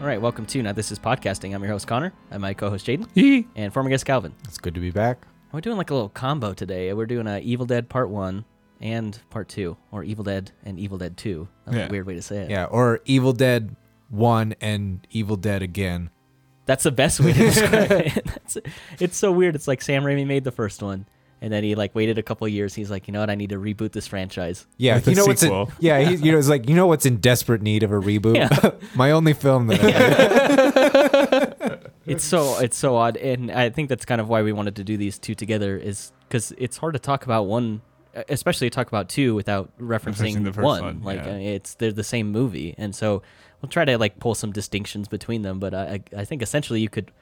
All right, welcome to Now This Is Podcasting. I'm your host, Connor. I'm my co host, Jaden, Hee. and former guest, Calvin. It's good to be back. We're doing like a little combo today. We're doing a Evil Dead Part 1 and Part 2, or Evil Dead and Evil Dead 2. That's Yeah. a weird way to say it. Yeah, or Evil Dead 1 and Evil Dead again. That's the best way to describe it. That's, it's so weird. It's like Sam Raimi made the first one, and then he like waited a couple years. He's like, you know what? I need to reboot this franchise. Yeah, With you the know what's in, sequel. yeah, he, you know it's like you know what's in desperate need of a reboot. Yeah. My only film that I It's so it's so odd, and I think that's kind of why we wanted to do these two together. Is because it's hard to talk about one, especially talk about two without referencing, Referencing the first one. one, Like yeah. uh, it's they're the same movie, and so we'll try to like pull some distinctions between them. But I I I think essentially you could.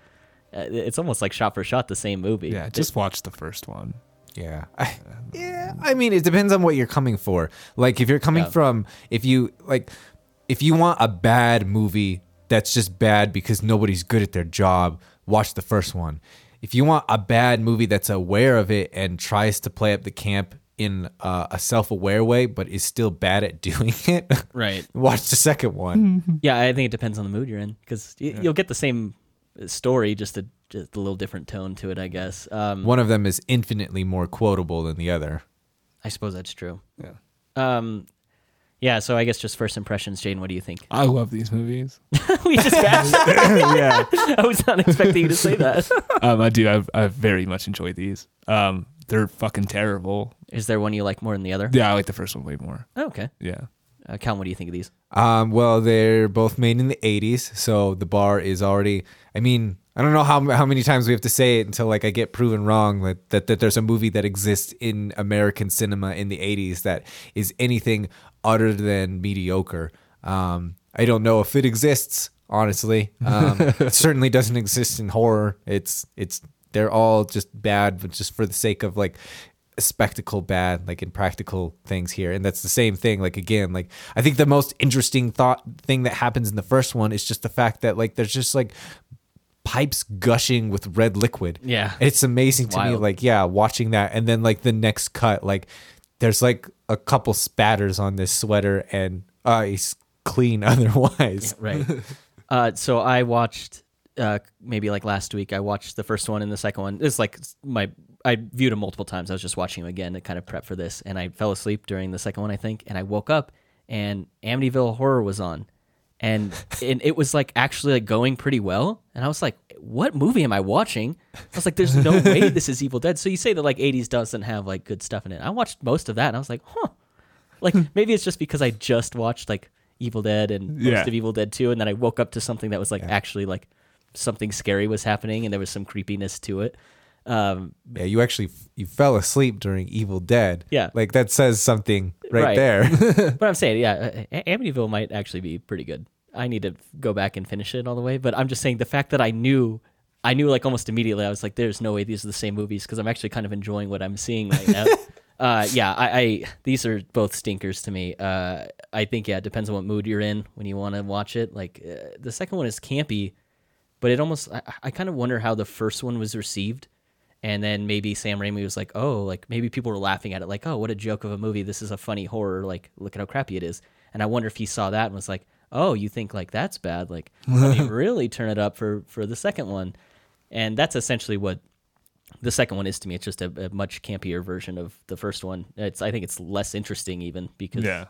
Uh, it's almost like shot for shot the same movie. Yeah, just watch the first one. Yeah. I, yeah, I mean it depends on what you're coming for. Like if you're coming Yeah. from if you like if you want a bad movie that's just bad because nobody's good at their job, watch the first one. If you want a bad movie that's aware of it and tries to play up the camp in uh, a self-aware way but is still bad at doing it, right. watch the second one. Yeah, I think it depends on the mood you're in because you'll get the same story, just a just a little different tone to it, I guess. Um, One of them is infinitely more quotable than the other. I suppose that's true. Yeah. Um, yeah. So I guess just first impressions, Jane. What do you think? I love these movies. we just bashed. yeah. I was not expecting you to say that. Um, I do. I've, I've very much enjoyed these. Um, they're fucking terrible. Is there one you like more than the other? Yeah, I like the first one way more. Oh, okay. Yeah. Uh, Calvin, what do you think of these? Um, well, they're both made in the '80s, so the bar is already. I mean, I don't know how how many times we have to say it until like I get proven wrong that that, that there's a movie that exists in American cinema in the '80s that is anything other than mediocre. Um, I don't know if it exists. Honestly, um, it certainly doesn't exist in horror. It's it's they're all just bad, but just for the sake of like spectacle bad like in practical things here and that's the same thing like again like i think the most interesting thought thing that happens in the first one is just the fact that like there's just like pipes gushing with red liquid Yeah. it's amazing to me like yeah watching that and then like the next cut like there's like a couple spatters on this sweater and uh he's clean otherwise Right. uh, so I watched uh, maybe like last week. I watched the first one and the second one. It's like my I viewed them multiple times. I was just watching them again to kind of prep for this, and I fell asleep during the second one, I think, and I woke up and Amityville Horror was on, and and it was like actually like going pretty well, and I was like, what movie am I watching? I was like, there's no way this is Evil Dead. So you say that like 80s doesn't have like good stuff in it. I watched most of that, and I was like, huh. Like hmm. maybe it's just because I just watched like Evil Dead and most Yeah. of Evil Dead 2 and then I woke up to something that was like actually like something scary was happening and there was some creepiness to it. Um yeah you actually you fell asleep during evil dead Yeah. like that says something right, Right. there but I'm saying yeah, uh, Amityville might actually be pretty good. I need to go back and finish it all the way, but I'm just saying the fact that I knew I knew like almost immediately I was like there's no way these are the same movies because I'm actually kind of enjoying what I'm seeing right now. uh yeah, I, I these are both stinkers to me. Uh I think yeah, it depends on what mood you're in when you want to watch it. Like uh, the second one is campy, but it almost I, I kind of wonder how the first one was received. And then maybe Sam Raimi was like, "Oh, like maybe people were laughing at it, like, oh, what a joke of a movie. This is a funny horror. Like, look at how crappy it is." And I wonder if he saw that and was like, "Oh, you think like that's bad? Like, let me really turn it up for for the second one." And that's essentially what the second one is to me. It's just a, a much campier version of the first one. It's I think it's less interesting even because Yeah.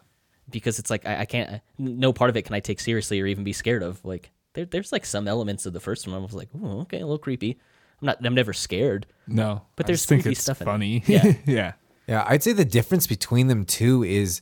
because it's like I, I can't no part of it can I take seriously or even be scared of. Like there, there's like some elements of the first one I was like, oh, okay, a little creepy. I'm not. I'm never scared. No. But I there's just think creepy it's stuff in it. funny. Yeah. yeah. Yeah, I'd say the difference between them two is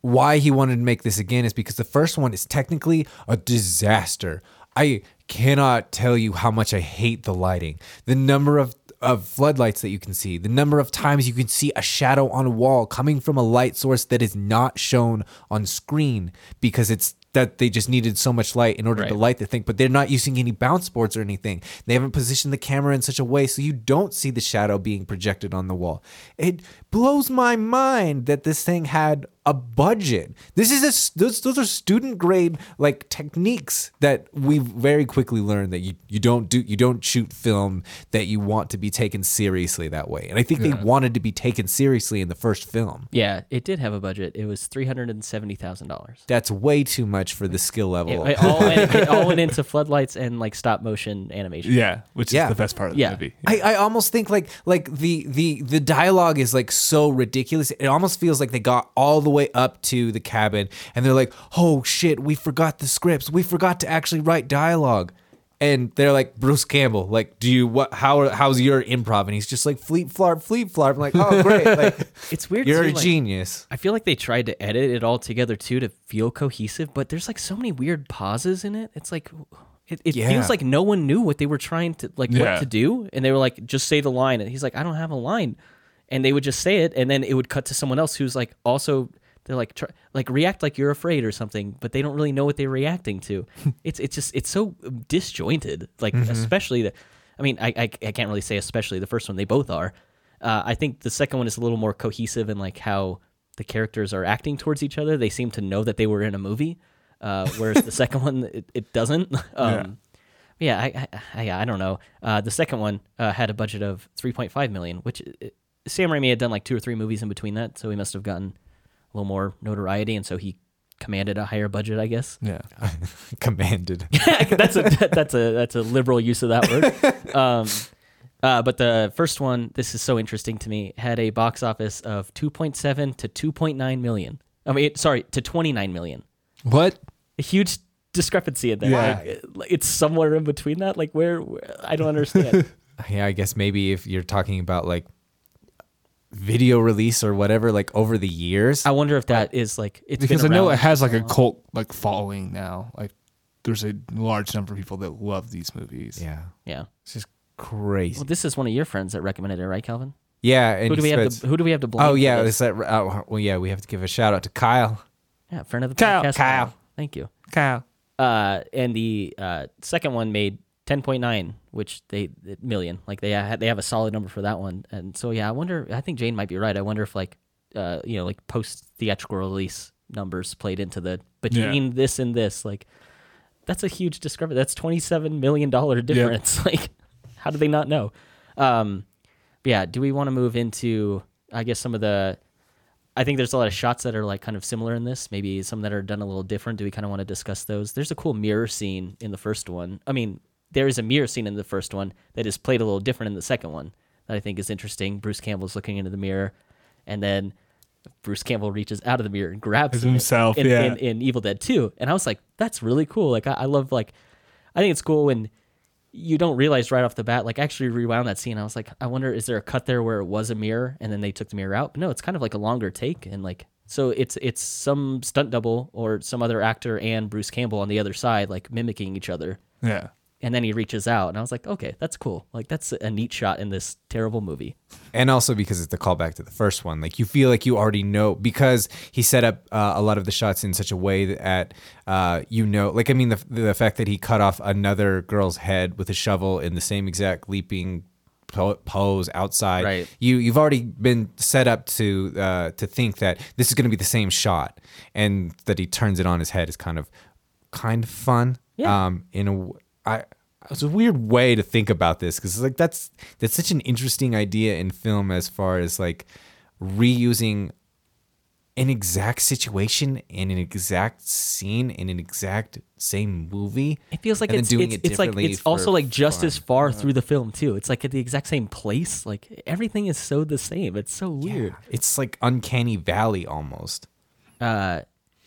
why he wanted to make this again is because the first one is technically a disaster. I cannot tell you how much I hate the lighting. The number of of floodlights that you can see, the number of times you can see a shadow on a wall coming from a light source that is not shown on screen because it's that they just needed so much light in order to light the thing, but they're not using any bounce boards or anything. They haven't positioned the camera in such a way so you don't see the shadow being projected on the wall. It blows my mind that this thing had a budget. This is a s- those those are student grade like techniques that we very quickly learned that you you don't do you don't shoot film that you want to be taken seriously that way. And I think they wanted to be taken seriously in the first film. Yeah, it did have a budget. It was three hundred and seventy thousand dollars. That's way too much for the skill level. It, it all went, it all went into floodlights and like stop motion animation. Yeah, which Yeah. is the best part of the Yeah. movie. I, I almost think like like the the the dialogue is like so ridiculous. It almost feels like they got all the way up to the cabin and they're like, "Oh shit, we forgot the scripts. We forgot to actually write dialogue." And they're like, "Bruce Campbell, like, do you what? How how's your improv?" And he's just like, "Fleet flarp, fleet flarp." I'm like, "Oh great, like It's weird. you're too, a like- genius." I feel like they tried to edit it all together too to feel cohesive, but there's like so many weird pauses in it. It's like it, it Yeah. feels like no one knew what they were trying to like Yeah. what to do, and they were like, just say the line, and he's like, I don't have a line, and they would just say it, and then it would cut to someone else who's like also they're like try, like react like you're afraid or something, but they don't really know what they're reacting to. it's it's just it's so disjointed, like especially the. I mean, I, I I can't really say especially the first one. They both are. Uh, I think the second one is a little more cohesive in like how the characters are acting towards each other. They seem to know that they were in a movie, uh, whereas the second one it, it doesn't. Um, yeah. I, I, I I don't know. Uh, the second one uh, had a budget of 3.5 million, which uh, Sam Raimi had done like two or three movies in between that, so he must have gotten a little more notoriety, and so he commanded a higher budget, I guess. Yeah. Commanded. that's a that's a that's a liberal use of that word. Um, uh, but the first one, this is so interesting to me, had a box office of 2.7 to 2.9 million. I mean, sorry, to 29 million. What? A huge discrepancy in there. Yeah. Like, it's somewhere in between that. Like where, where I don't understand. yeah, I guess maybe if you're talking about like video release or whatever, like over the years. I wonder if that is like it's Because I know it has like a cult like following now. Like there's a large number of people that love these movies. yeah, Yeah. it's just crazy. Well, this is one of your friends that recommended it, right, Calvin? yeah, and Who do we have to Who do we have to blame? Oh yeah, is that? Oh, well, yeah, we have to give a shout out to Kyle. yeah, friend of the Kyle, podcast. Kyle. Thank you. Kyle. uh, and the uh, second one made 10.9 which they million like they ha- they have a solid number for that one and so yeah i wonder i think jane might be right i wonder if like uh, you know like post theatrical release numbers played into the between this and this like that's a huge discrepancy that's 27 million dollar difference like how do they not know um yeah do we want to move into i guess some of the I think there's a lot of shots that are like kind of similar in this. Maybe some that are done a little different. Do we kind of want to discuss those? There's a cool mirror scene in the first one. I mean, there is a mirror scene in the first one that is played a little different in the second one that I think is interesting. Bruce Campbell's looking into the mirror, and then Bruce Campbell reaches out of the mirror and grabs himself, in, yeah. in, in Evil Dead 2. And I was like, that's really cool. Like I, I love like I think it's cool when you don't realize right off the bat. Like I actually rewound that scene. I was like, I wonder is there a cut there where it was a mirror and then they took the mirror out? But no, it's kind of like a longer take and like so it's it's some stunt double or some other actor and Bruce Campbell on the other side like mimicking each other. Yeah. And then he reaches out and I was like, okay, that's cool. Like that's a neat shot in this terrible movie. and also because it's the callback to the first one like you feel like you already know because he set up uh, a lot of the shots in such a way that uh, you know like i mean the, the fact that he cut off another girl's head with a shovel in the same exact leaping pose outside Right. you you've already been set up to uh, to think that this is going to be the same shot and that he turns it on his head is kind of kind of fun Yeah. um in a I it's a weird way to think about this because like that's that's such an interesting idea in film as far as like reusing an exact situation in an exact scene in an exact same movie. It feels like and it's doing it's, it it's like it's also like just as fun. far through the film too. It's like at the exact same place. Like everything is so the same. It's so weird. It's like uncanny valley almost. Uh,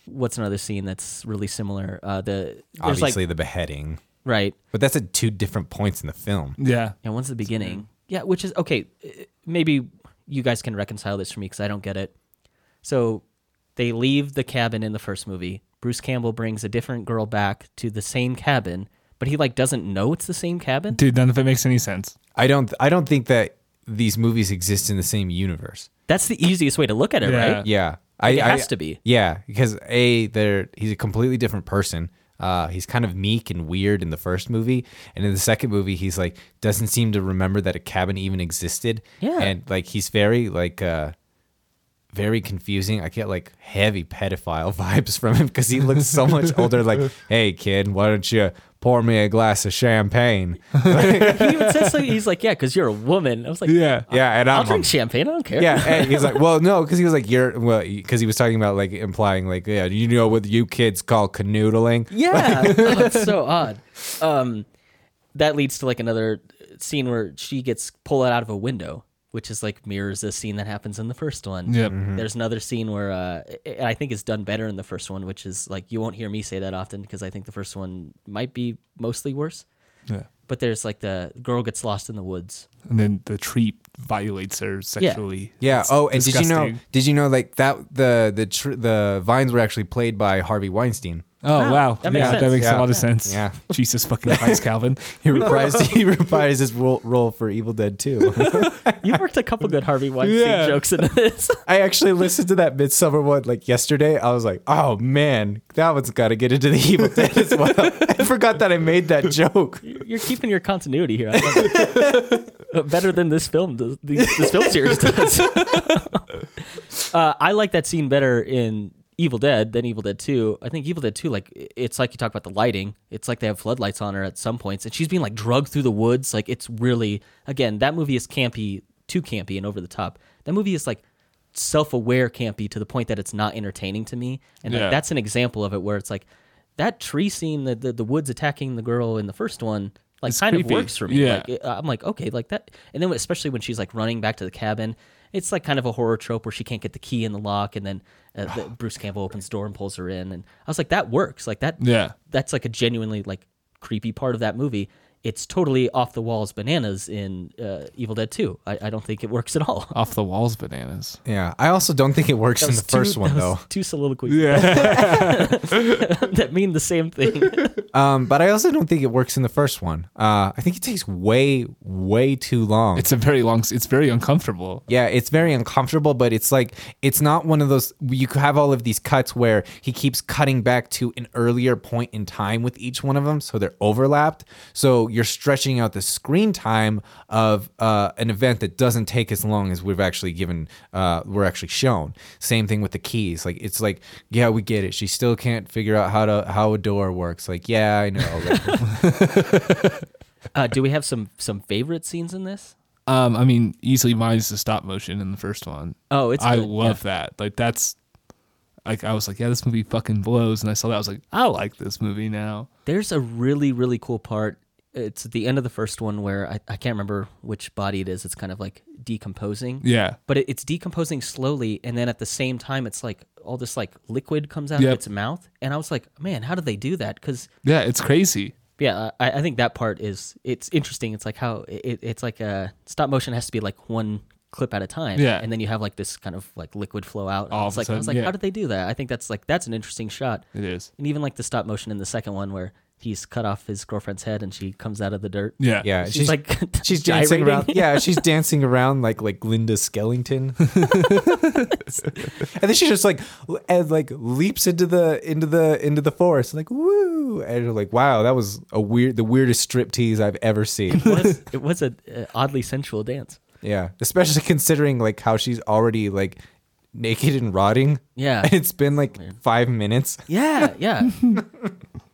what's another scene that's really similar? Uh, the Obviously like the beheading, right. but that's at two different points in the film. Yeah. Yeah, one's the beginning. Yeah, which is okay. uh, Maybe you guys can reconcile this for me because I don't get it. So they leave the cabin in the first movie. Bruce Campbell brings a different girl back to the same cabin, but he like doesn't know it's the same cabin. Dude, none of it makes any sense. I don't I don't think that these movies exist in the same universe. That's the easiest way to look at it, Yeah. right? Yeah, I, Like, it I- has to be. Yeah, because a they're he's a completely different person. Uh, he's kind of meek and weird in the first movie, and in the second movie, he's like doesn't seem to remember that a cabin even existed. Yeah. and like he's very like uh, very confusing. I get like heavy pedophile vibes from him because he looks so much older. Like, hey kid, why don't you pour me a glass of champagne? he even says something. He's like, "Yeah, because you're a woman." I was like, Yeah. Yeah, and I'll I'm drink champagne. I don't care." yeah, and he's like, well, no, because he was like, you're well, because he was talking about like implying like, yeah, you know what you kids call canoodling. Yeah. oh, it's so odd. Um, that leads to like another scene where she gets pulled out of a window, which is like mirrors a scene that happens in the first one. Yep. There's another scene where uh, I think it's done better in the first one, which is like you won't hear me say that often because I think the first one might be mostly worse. Yeah. But there's like the girl gets lost in the woods. And then the tree violates her sexually. Yeah. It's oh, and did you know? Did you know like that the the tr- the vines were actually played by Harvey Weinstein. Oh Wow, wow, that makes yeah, sense. that makes Yeah. a lot of sense. Yeah. Jesus fucking Christ, Calvin. He reprised he reprised his role, role for Evil Dead 2. You worked a couple good Harvey Weinstein Yeah. jokes into this. I actually listened to that Midsummer one like yesterday. I was like, oh man, that one's got to get into the Evil Dead as well. I forgot that I made that joke. You're keeping your continuity here. I love it. Better than this film does. This, this film series does. uh, I like that scene better in Evil Dead than Evil Dead 2. I think Evil Dead 2, like, it's like you talk about the lighting. It's like they have floodlights on her at some points, and she's being like drugged through the woods. Like, it's really, again, that movie is campy, too campy and over the top. That movie is like self-aware campy to the point that it's not entertaining to me and like, that's an example of it where it's like that tree scene the, the, the woods attacking the girl in the first one like It's kind creepy. of works for me Yeah. like i'm like okay like that and then especially when she's like running back to the cabin it's like kind of a horror trope where she can't get the key in the lock and then uh, the, bruce campbell opens the door and pulls her in and i was like that works like that Yeah. that's like a genuinely like creepy part of that movie it's totally off the walls bananas in uh, evil dead 2 I, I don't think it works at all Off the walls bananas. Yeah, I also don't think it works in the was two- first one that though. two soliloquies Yeah. that mean the same thing Um, but I also don't think it works in the first one. Uh, I think it takes way, way too long. it's a very long it's very uncomfortable. Yeah, it's very uncomfortable, but it's like it's not one of those you have all of these cuts where he keeps cutting back to an earlier point in time with each one of them, so they're overlapped. So you're stretching out the screen time of uh, an event that doesn't take as long as we've actually given, uh, we're actually shown. Same thing with the keys. Like it's like, yeah, we get it. She still can't figure out how to how a door works. Like, yeah, I know. Uh, do we have some some favorite scenes in this Um, I mean, easily mine's the stop motion in the first one. Oh, it's I good, love that. Like that's like I was like, yeah, this movie fucking blows, and I saw that I was like, I like this movie now. There's a really, really cool part. It's at the end of the first one where I, I can't remember which body it is. It's kind of like decomposing. Yeah, But it, it's decomposing slowly, and then at the same time, it's like all this like liquid comes out Yep. of its mouth, and I was like, man, how do they do that? Because yeah, it's crazy. yeah, I, I think that part is it's interesting. It's like how it, it's like a stop motion has to be like one clip at a time. Yeah. and then you have like this kind of like liquid flow out. And I All was of a like, I was sudden, like, yeah. how did they do that? I think that's like that's an interesting shot. It is. And even like the stop motion in the second one where he's cut off his girlfriend's head and she comes out of the dirt. Yeah, yeah, She's, like she's dancing around. Yeah, she's dancing around like like Linda Skellington, and then she just like and like leaps into the into the into the forest, like woo, and you're like, wow, that was a weird, the weirdest strip tease I've ever seen. it was, it was a uh, oddly sensual dance. yeah, especially considering like how she's already like naked and rotting. Yeah. and it's been like five minutes. Yeah, yeah.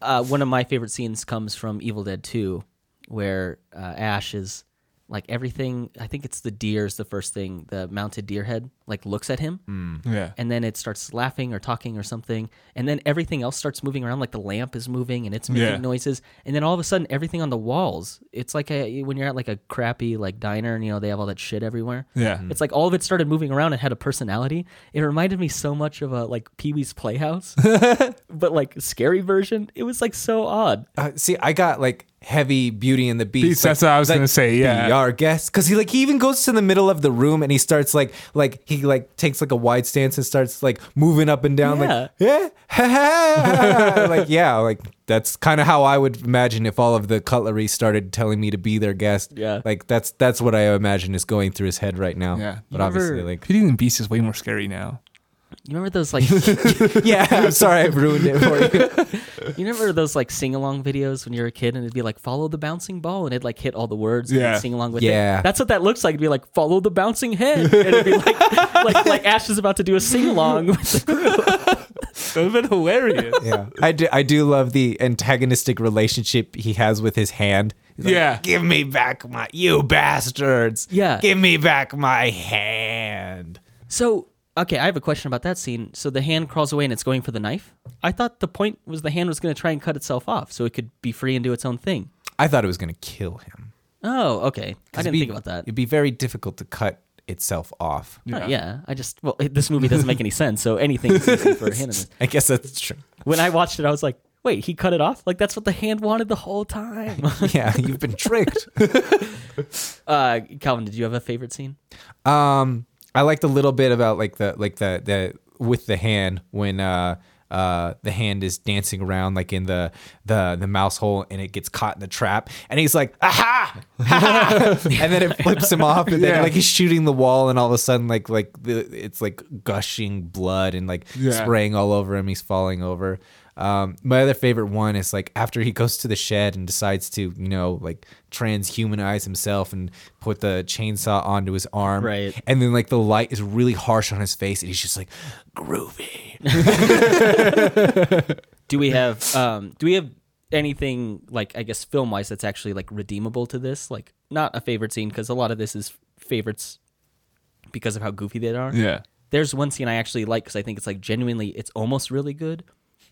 Uh, one of my favorite scenes comes from Evil Dead 2, where uh, Ash is like everything. I think it's the deer is the first thing. The mounted deer head like looks at him, mm. yeah, and then it starts laughing or talking or something, and then everything else starts moving around. Like the lamp is moving and it's making Yeah. noises, and then all of a sudden everything on the walls. It's like a when you're at like a crappy like diner and you know they have all that shit everywhere. yeah. Mm-hmm. It's like all of it started moving around and had a personality. It reminded me so much of a like Pee Wee's Playhouse, but like scary version. It was like so odd. Uh, see, I got like heavy Beauty and the Beast. Beast, that's what I was gonna say, yeah. be our guest, because he like he even goes to the middle of the room and he starts like like he like takes like a wide stance and starts like moving up and down, Yeah. like yeah, ha, ha. like yeah, like that's kind of how I would imagine if all of the cutlery started telling me to be their guest. Yeah. like that's that's what I imagine is going through his head right now. Yeah. but You obviously, ever- like Beauty and the Beast is way more scary now. You remember those like yeah, I'm sorry I ruined it for you. You remember those like sing along videos when you were a kid and it'd be like follow the bouncing ball and it'd like hit all the words and Yeah. you'd sing along with it. Yeah. it. That's what that looks like. It'd be like follow the bouncing head. And it'd be like like like Ash is about to do a sing along with the That would have been hilarious. Yeah, I do. I do love the antagonistic relationship he has with his hand. He's like, Yeah. give me back my you bastards. Yeah. give me back my hand. So, okay, I have a question about that scene. So the hand crawls away and it's going for the knife. I thought the point was the hand was going to try and cut itself off so it could be free and do its own thing. I thought it was gonna kill him. Oh, okay. I didn't be- think about that. It'd be very difficult to cut itself off. Oh, yeah, I just well, it- this movie doesn't make any sense. So anything easy for a hand in this. I guess that's true. When I watched it, I was like, wait, he cut it off? Like that's what the hand wanted the whole time. Yeah, you've been tricked. uh, Calvin, did you have a favorite scene? Um, I liked a little bit about like the like the the with the hand when uh uh the hand is dancing around like in the the the mouse hole and it gets caught in the trap and he's like aha, ha and then it flips him off and then Yeah. like he's shooting the wall and all of a sudden like like the it's like gushing blood and like Yeah. spraying all over him he's falling over um, my other favorite one is like after he goes to the shed and decides to, you know, like transhumanize himself and put the chainsaw onto his arm. Right. And then like the light is really harsh on his face and he's just like groovy. Do we have um do we have anything like I guess film wise that's actually like redeemable to this? Like not a favorite scene because a lot of this is favorites because of how goofy they are. Yeah. There's one scene I actually like because I think it's like genuinely it's almost really good.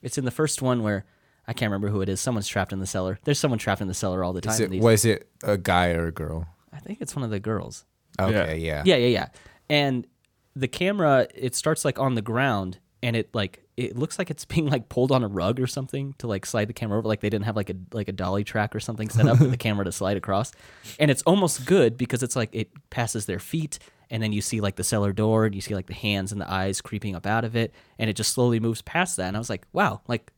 It's in the first one where I can't remember who it is. Someone's trapped in the cellar. There's someone trapped in the cellar all the time. Is it, these- was it a guy or a girl? I think it's one of the girls. Okay, yeah. Yeah, yeah, yeah. And the camera, it starts like on the ground, and it like it looks like it's being like pulled on a rug or something to like slide the camera over. Like they didn't have like a like a dolly track or something set up for the camera to slide across. And it's almost good because it's like it passes their feet, and then you see like the cellar door, and you see like the hands and the eyes creeping up out of it, and it just slowly moves past that. And I was like, wow, like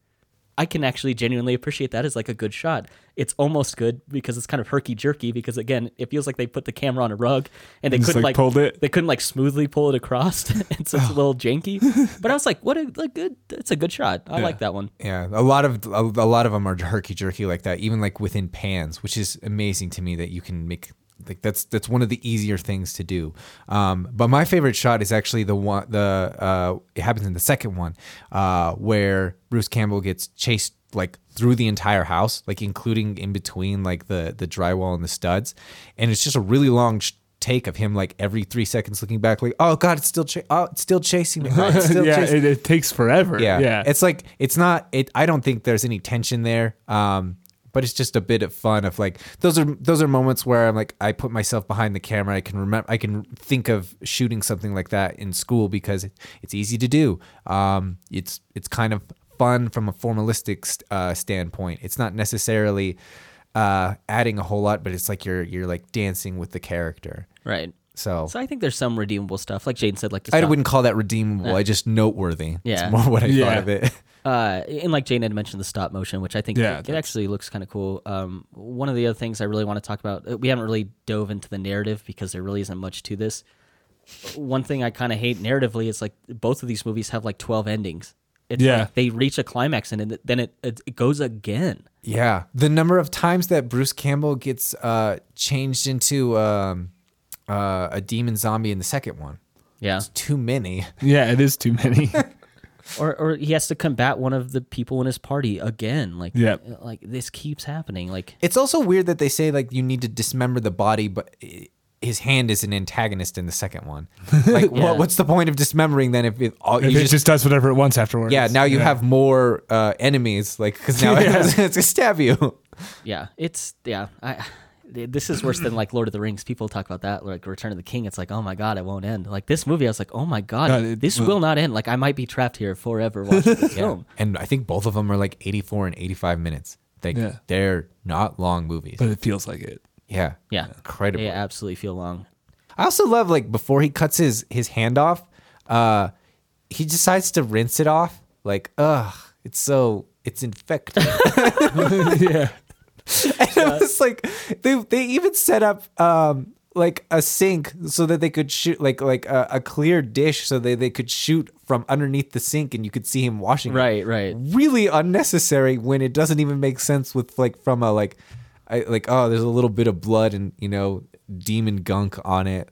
I can actually genuinely appreciate that as like a good shot. It's almost good because it's kind of herky jerky because again, it feels like they put the camera on a rug and they Just, couldn't like, like, pulled it? They couldn't like smoothly pull it across, and so it's a little janky. But I was like, what a good. It's a good shot. I like that one. Yeah, a lot of a, a lot of them are herky jerky like that, even like within pans, which is amazing to me that you can make like that's that's one of the easier things to do. Um, but my favorite shot is actually the one the uh, it happens in the second one uh, where Bruce Campbell gets chased like through the entire house, like including in between like the the drywall and the studs, and it's just a really long. Sh- take of him like every three seconds looking back like oh god it's still cha- oh it's still chasing me Oh, still yeah, chasing it, it takes forever. yeah. Yeah. It's like it's not it I don't think there's any tension there. Um but it's just a bit of fun of like those are those are moments where I'm like I put myself behind the camera. I can remember I can think of shooting something like that in school because it, it's easy to do. Um it's it's kind of fun from a formalistic uh, standpoint. It's not necessarily uh, adding a whole lot, but it's like you're you're like dancing with the character. Right. So, So I think there's some redeemable stuff, like Jaden said, like the I wouldn't call that redeemable. I just noteworthy. Yeah. it's more what I thought of it. uh, and like Jane had mentioned the stop motion, which I think Yeah, it, it actually looks kind of cool. Um, one of the other things I really want to talk about, uh, we haven't really dove into the narrative because there really isn't much to this. One thing I kind of hate narratively is like both of these movies have like 12 endings. It's Yeah. like they reach a climax and then it, it, it goes again. Yeah, the number of times that Bruce Campbell gets uh, changed into um, uh, a demon zombie in the second one, Yeah. it's too many. yeah, it is too many. Or, or he has to combat one of the people in his party again. Like, Yep. like this keeps happening. Like, It's also weird that they say like you need to dismember the body, but his hand is an antagonist in the second one. Like, Yeah. what, what's the point of dismembering then if it, all, you it just, just, does whatever it wants afterwards. yeah now you have more uh, enemies like because now it's, it's gonna stab you. Yeah, it's yeah. I this is worse than like Lord of the Rings. People talk about that, like Return of the King. It's like, oh my god, it won't end. Like this movie, I was like, oh my god, God, it this will- will not end. Like I might be trapped here forever watching this film. And I think both of them are like 84 and 85 minutes. They, Yeah. They're not long movies. but it feels like it. yeah. Yeah, Incredible. They absolutely feel long. I also love like before he cuts his his hand off, uh, he decides to rinse it off. Like, ugh, it's so it's infected. yeah. and it was like they they even set up um like a sink so that they could shoot like like a, a clear dish so that they could shoot from underneath the sink and you could see him washing. it. Right, right. Really unnecessary when it doesn't even make sense with like from a like, I like oh there's a little bit of blood and you know demon gunk on it.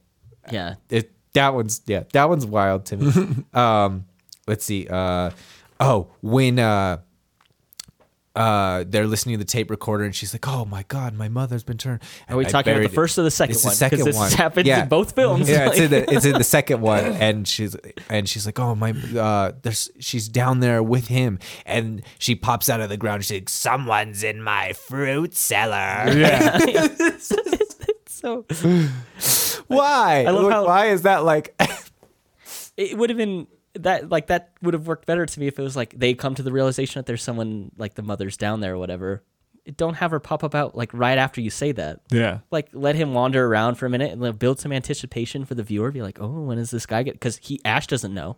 Yeah. It that one's yeah that one's wild to me. um, let's see. Uh, oh when uh uh, they're listening to the tape recorder, and she's like, "Oh my god, my mother's been turned." Are we I talking about the it. first or the second It's the second this one. has happened Yeah. in both films. Yeah, it's in the it's in the second one, and she's and she's like, "Oh my, uh, there's she's down there with him," and she pops out of the ground. She's like, "Someone's in my fruit cellar." Yeah. so Why? I love Like, how- why is that like? it would have been that like that would have worked better to me if it was like they come to the realization that there's someone like the mother's down there or whatever. Don't have her pop up out like right after you say that. yeah. Like let him wander around for a minute and then build some anticipation for the viewer. Be like, oh, when is this guy get? Because he Ash doesn't know,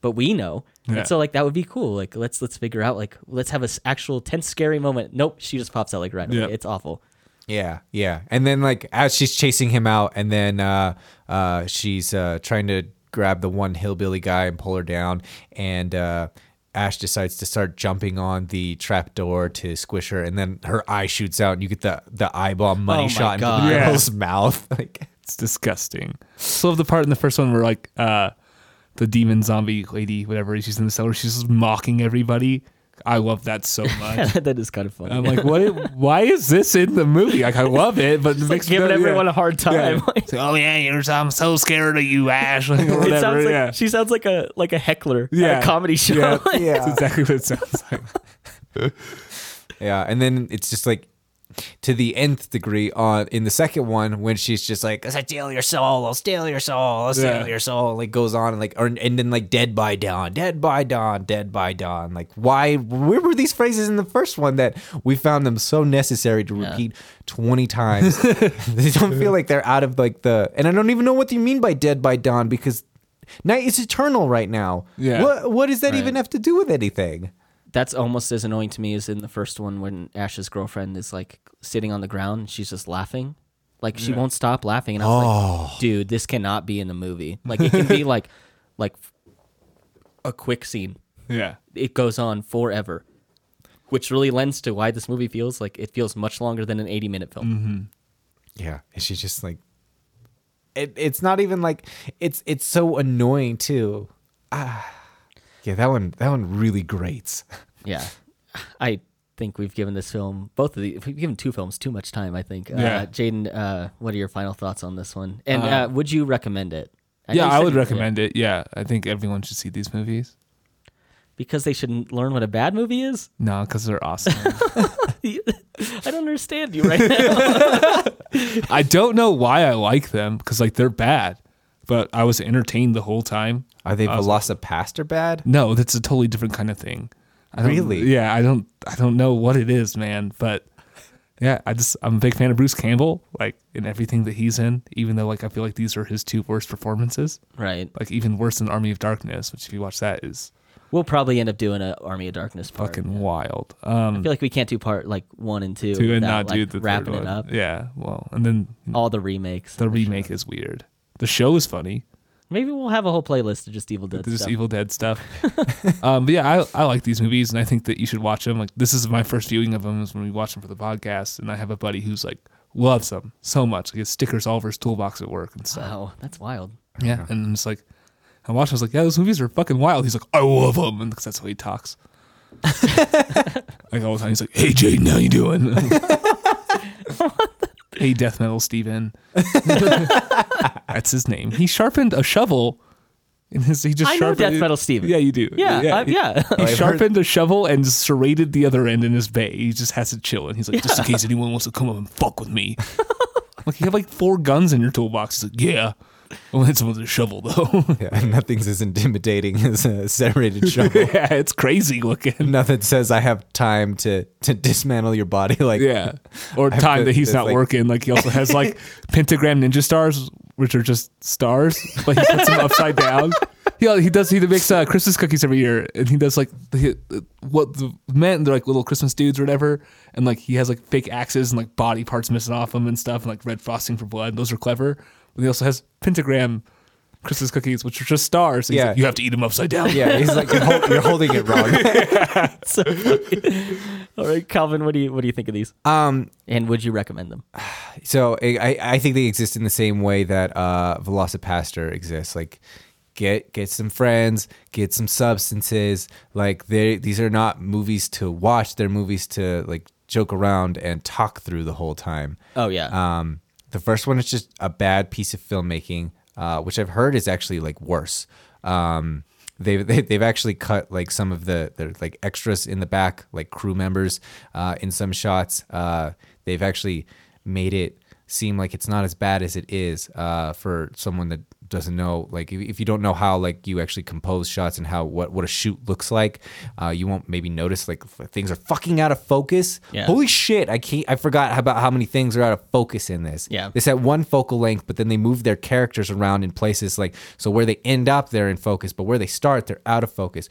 but we know. Yeah. And so like that would be cool. Like let's let's figure out like let's have a s- actual tense scary moment. Nope, she just pops out like right away. Yeah. It's awful. Yeah, yeah. And then like as she's chasing him out, and then uh, uh, she's uh, trying to grab the one hillbilly guy and pull her down, and uh, Ash decides to start jumping on the trap door to squish her, and then her eye shoots out, and you get the the eyeball money Oh my shot into God. the Yeah. girl's mouth. Like, It's disgusting. Still love the part in the first one where like uh the demon zombie lady, whatever, she's in the cellar, she's just mocking everybody. I love that so much. that is kind of funny. I'm like, what? Why is this in the movie? Like, I love it, but it makes me giving yeah. everyone a hard time. Yeah. Like, oh yeah, you're, I'm so scared of you, Ash. Like, whatever. it sounds like yeah. she sounds like a like a heckler Yeah. at a comedy show. Yeah. Like, That's exactly what it sounds like. yeah, and then it's just like to the nth degree on in the second one when she's just like, "I'll steal your soul, I'll steal your soul, I'll steal Yeah. your soul." Like goes on and like, or, and then like, "Dead by dawn, dead by dawn, dead by dawn." Like, why? Where were these phrases in the first one that we found them so necessary to repeat twenty times? they don't feel like they're out of like the, and I don't even know what you mean by "dead by dawn" because night is eternal right now. Yeah. What What does that Right. even have to do with anything? That's almost as annoying to me as in the first one when Ash's girlfriend is like sitting on the ground and she's just laughing. Like she won't stop laughing and I was Oh. like, dude, this cannot be in the movie. Like it can be like like a quick scene. Yeah. It goes on forever. Which really lends to why this movie feels like it feels much longer than an 80 minute film. Yeah, and she's just like, it, it's not even like it's it's so annoying too. Ah, yeah, that one that one really grates. Yeah. I think we've given this film both of the we've given two films too much time, I think. Yeah. Uh Jaden, uh what are your final thoughts on this one? And Uh, uh, would you recommend it? know Yeah, I would recommend it. Yeah, I think everyone should see these movies. because they shouldn't learn what a bad movie is. No, because they're awesome. I don't understand you right now. I don't know why I like them because like they're bad, but I was entertained the whole time. Are they I was- Velocipastor bad? No, that's a totally different kind of thing. I don't, Really? Yeah, I don't. I don't know what it is, man. But yeah, I just I'm a big fan of Bruce Campbell, like in everything that he's in. Even though like I feel like these are his two worst performances, right. like even worse than Army of Darkness, which if you watch that is We'll probably end up doing a Army of Darkness part. fucking wild. Um, I feel like we can't do part like one and two, to and without, not like, do the third wrapping one. it up. Yeah, well, and then All the remakes. the remake is weird. The show is funny. Maybe we'll have a whole playlist of just Evil Dead There's stuff. Evil Dead stuff. um, but yeah, I, I like these movies, and I think that you should watch them. Like this is my first viewing of them is when we watch them for the podcast, and I have a buddy who's like loves them so much. He has stickers all over his toolbox at work and stuff. Wow, that's wild. Yeah, and I'm just like, I watched. I was like, yeah, those movies are fucking wild. He's like, I love them, and 'cause that's how he talks. like all the time, he's like, Hey, Jaden, how you doing? hey, death metal, Steven. that's his name. He sharpened a shovel. In his, he just I know sharpened Death Metal Steven. Yeah, you do. Yeah, I- he- yeah. He oh, I've heard- sharpened a shovel and serrated the other end in his bay. He just has it chilling. He's like, just in case anyone wants to come up and fuck with me. like, you have like four guns in your toolbox. He's like, yeah. Well, it's with a shovel though. Yeah, nothing's as intimidating as a serrated shovel. yeah, it's crazy looking. Nothing says I have time to to dismantle your body like Yeah. Or I've time that he's not like- working. Like he also has like pentagram ninja stars which are just stars, but he puts them upside down. He, he does he makes uh, Christmas cookies every year, and he does like the, what the men they're like little Christmas dudes or whatever, and like he has like fake axes and like body parts missing off them and stuff, and like red frosting for blood. Those are clever. But he also has pentagram Christmas cookies, which are just stars. And he's Yeah. like, you have to eat them upside down. Yeah, he's like you're, hol- you're holding it wrong. So funny. All right, Calvin, what do you what do you think of these? Um, And would you recommend them? so I, I- I think they exist in the same way that uh, Velocipastor exists. Like, get get some friends, get some substances. Like, they these are not movies to watch. They're movies to like joke around and talk through the whole time. Oh yeah. Um, the first one is just a bad piece of filmmaking, uh, which I've heard is actually like worse. Um, they've they, they've actually cut like some of the the like extras in the back, like crew members, uh, in some shots. Uh, they've actually made it seem like it's not as bad as it is uh, for someone that doesn't know like if, if you don't know how like you actually compose shots and how what what a shoot looks like uh, you won't maybe notice like things are fucking out of focus Yeah. holy shit i can't i forgot about how many things are out of focus in this Yeah. it's at one focal length but then they move their characters around in places like so where they end up they're in focus but where they start they're out of focus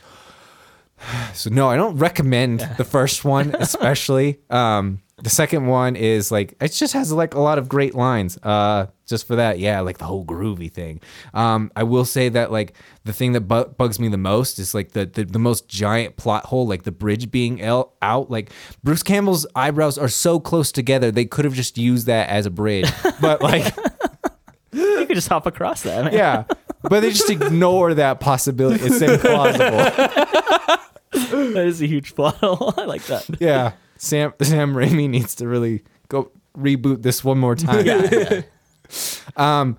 so no i don't recommend the first one especially um the second one is like it just has like a lot of great lines uh just for that. Yeah like the whole groovy thing. Um i will say that like the thing that bu- bugs me the most is like the, the the most giant plot hole like the bridge being el- out. Like bruce campbell's eyebrows are so close together they could have just used that as a bridge. But like you could just hop across that. Man. yeah but they just ignore that possibility. It's implausible that is a huge plot hole. I like that. yeah, Sam Sam Raimi needs to really go reboot this one more time. Yeah, yeah. Um.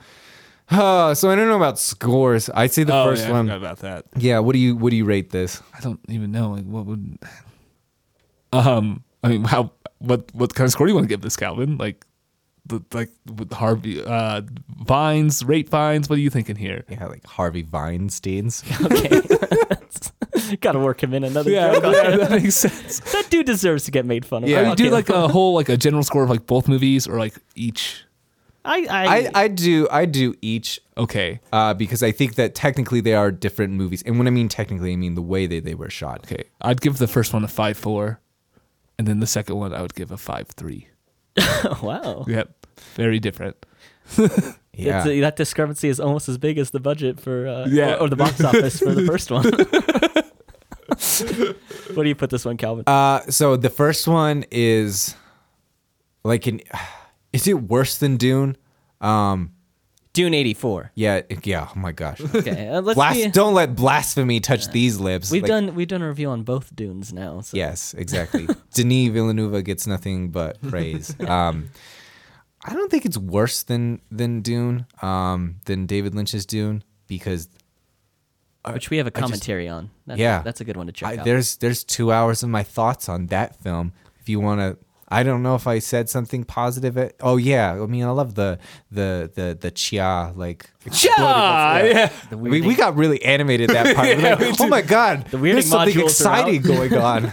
uh, so I don't know about scores. I'd say the Oh, first yeah, I one. forgot about that. Yeah. What do you What do you rate this? I don't even know. Like, what would? Um, I mean, how? What? What kind of score do you want to give this, Calvin? Like, the like with Harvey uh, Vines, rate Vines. What are you thinking here? Yeah, like Harvey Weinstein's. Okay. Got to work him in another Yeah, joke. yeah, that makes sense. That dude deserves to get made fun of. Yeah. I I'm do like a whole like a general score of like both movies or like each. I, I, I I do I do each. Okay, Uh, because I think that technically they are different movies, and when I mean technically, I mean the way they, they were shot. okay. I'd give the first one a five four, and then the second one I would give a five three. wow. Yep, very different. Yeah, It's, that discrepancy is almost as big as the budget for uh, Yeah. or, or the box office for the first one. What do you put this one, Calvin? Uh, so the first one is like an. Is it worse than Dune? Um, Dune eighty four. yeah, yeah. Oh my gosh. Okay, uh, let's be, don't let blasphemy touch these lips. We've Like, done we've done a review on both Dunes now. So. Yes, exactly. Denis Villeneuve gets nothing but praise. Um, I don't think it's worse than than Dune, um, than David Lynch's Dune, because which we have a I just- commentary on. That's, Yeah. that's a good one to check I, out. there's there's two hours of my thoughts on that film. If you want to, I don't know if I said something positive. At, oh yeah, I mean I love the the the the chia like. exploding- yeah. We, we got really animated that part. Yeah, like, oh my god, The there's something exciting going on.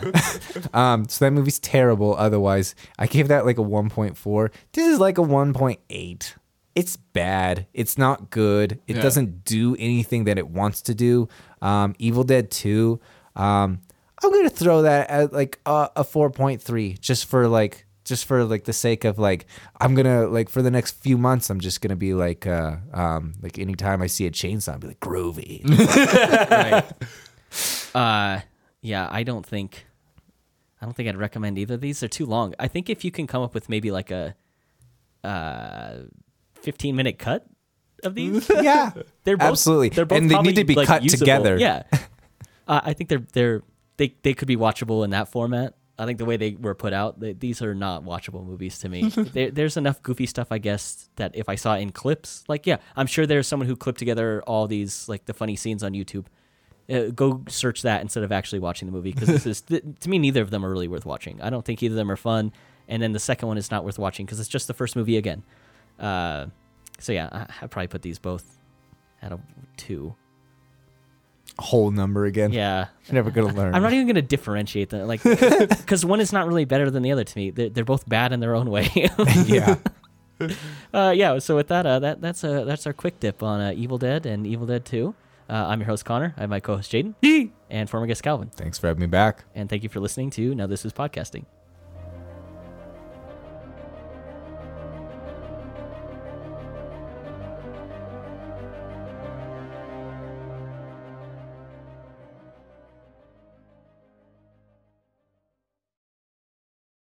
um, so that movie's terrible. Otherwise, I gave that like a 1.4. This is like a 1.8. It's bad. It's not good. It Yeah. doesn't do anything that it wants to do. Um, Evil Dead 2. Um, I'm gonna throw that at like a, a 4.3 just for like just for like the sake of like I'm gonna like for the next few months I'm just gonna be like uh um like anytime I see a chainsaw I'll be like groovy. right. Uh, yeah, I don't think, I don't think I'd recommend either of these. They're too long. I think if you can come up with maybe like a, uh, fifteen minute cut of these, yeah. they're both Absolutely. they're both And they need probably, to be like, cut usable. together. Yeah, uh, I think they're they're they they could be watchable in that format. I think the way they were put out, they, these are not watchable movies to me. there, there's enough goofy stuff, I guess, that if I saw in clips, like yeah, I'm sure there's someone who clipped together all these like the funny scenes on YouTube. Uh, go search that instead of actually watching the movie because this is th- to me neither of them are really worth watching. I don't think either of them are fun, and then the second one is not worth watching because it's just the first movie again. Uh, so yeah, I, I'd probably put these both at a two. Whole number again. Yeah, You're never gonna learn. I'm not even gonna differentiate them, like, because one is not really better than the other to me. They're, they're both bad in their own way. yeah. uh, yeah. So with that, uh, that that's uh, that's our quick dip on uh, Evil Dead and Evil Dead Two. Uh, I'm your host Connor. I have my co-host Jaden and former guest Calvin. Thanks for having me back. And thank you for listening to Now This Is Podcasting.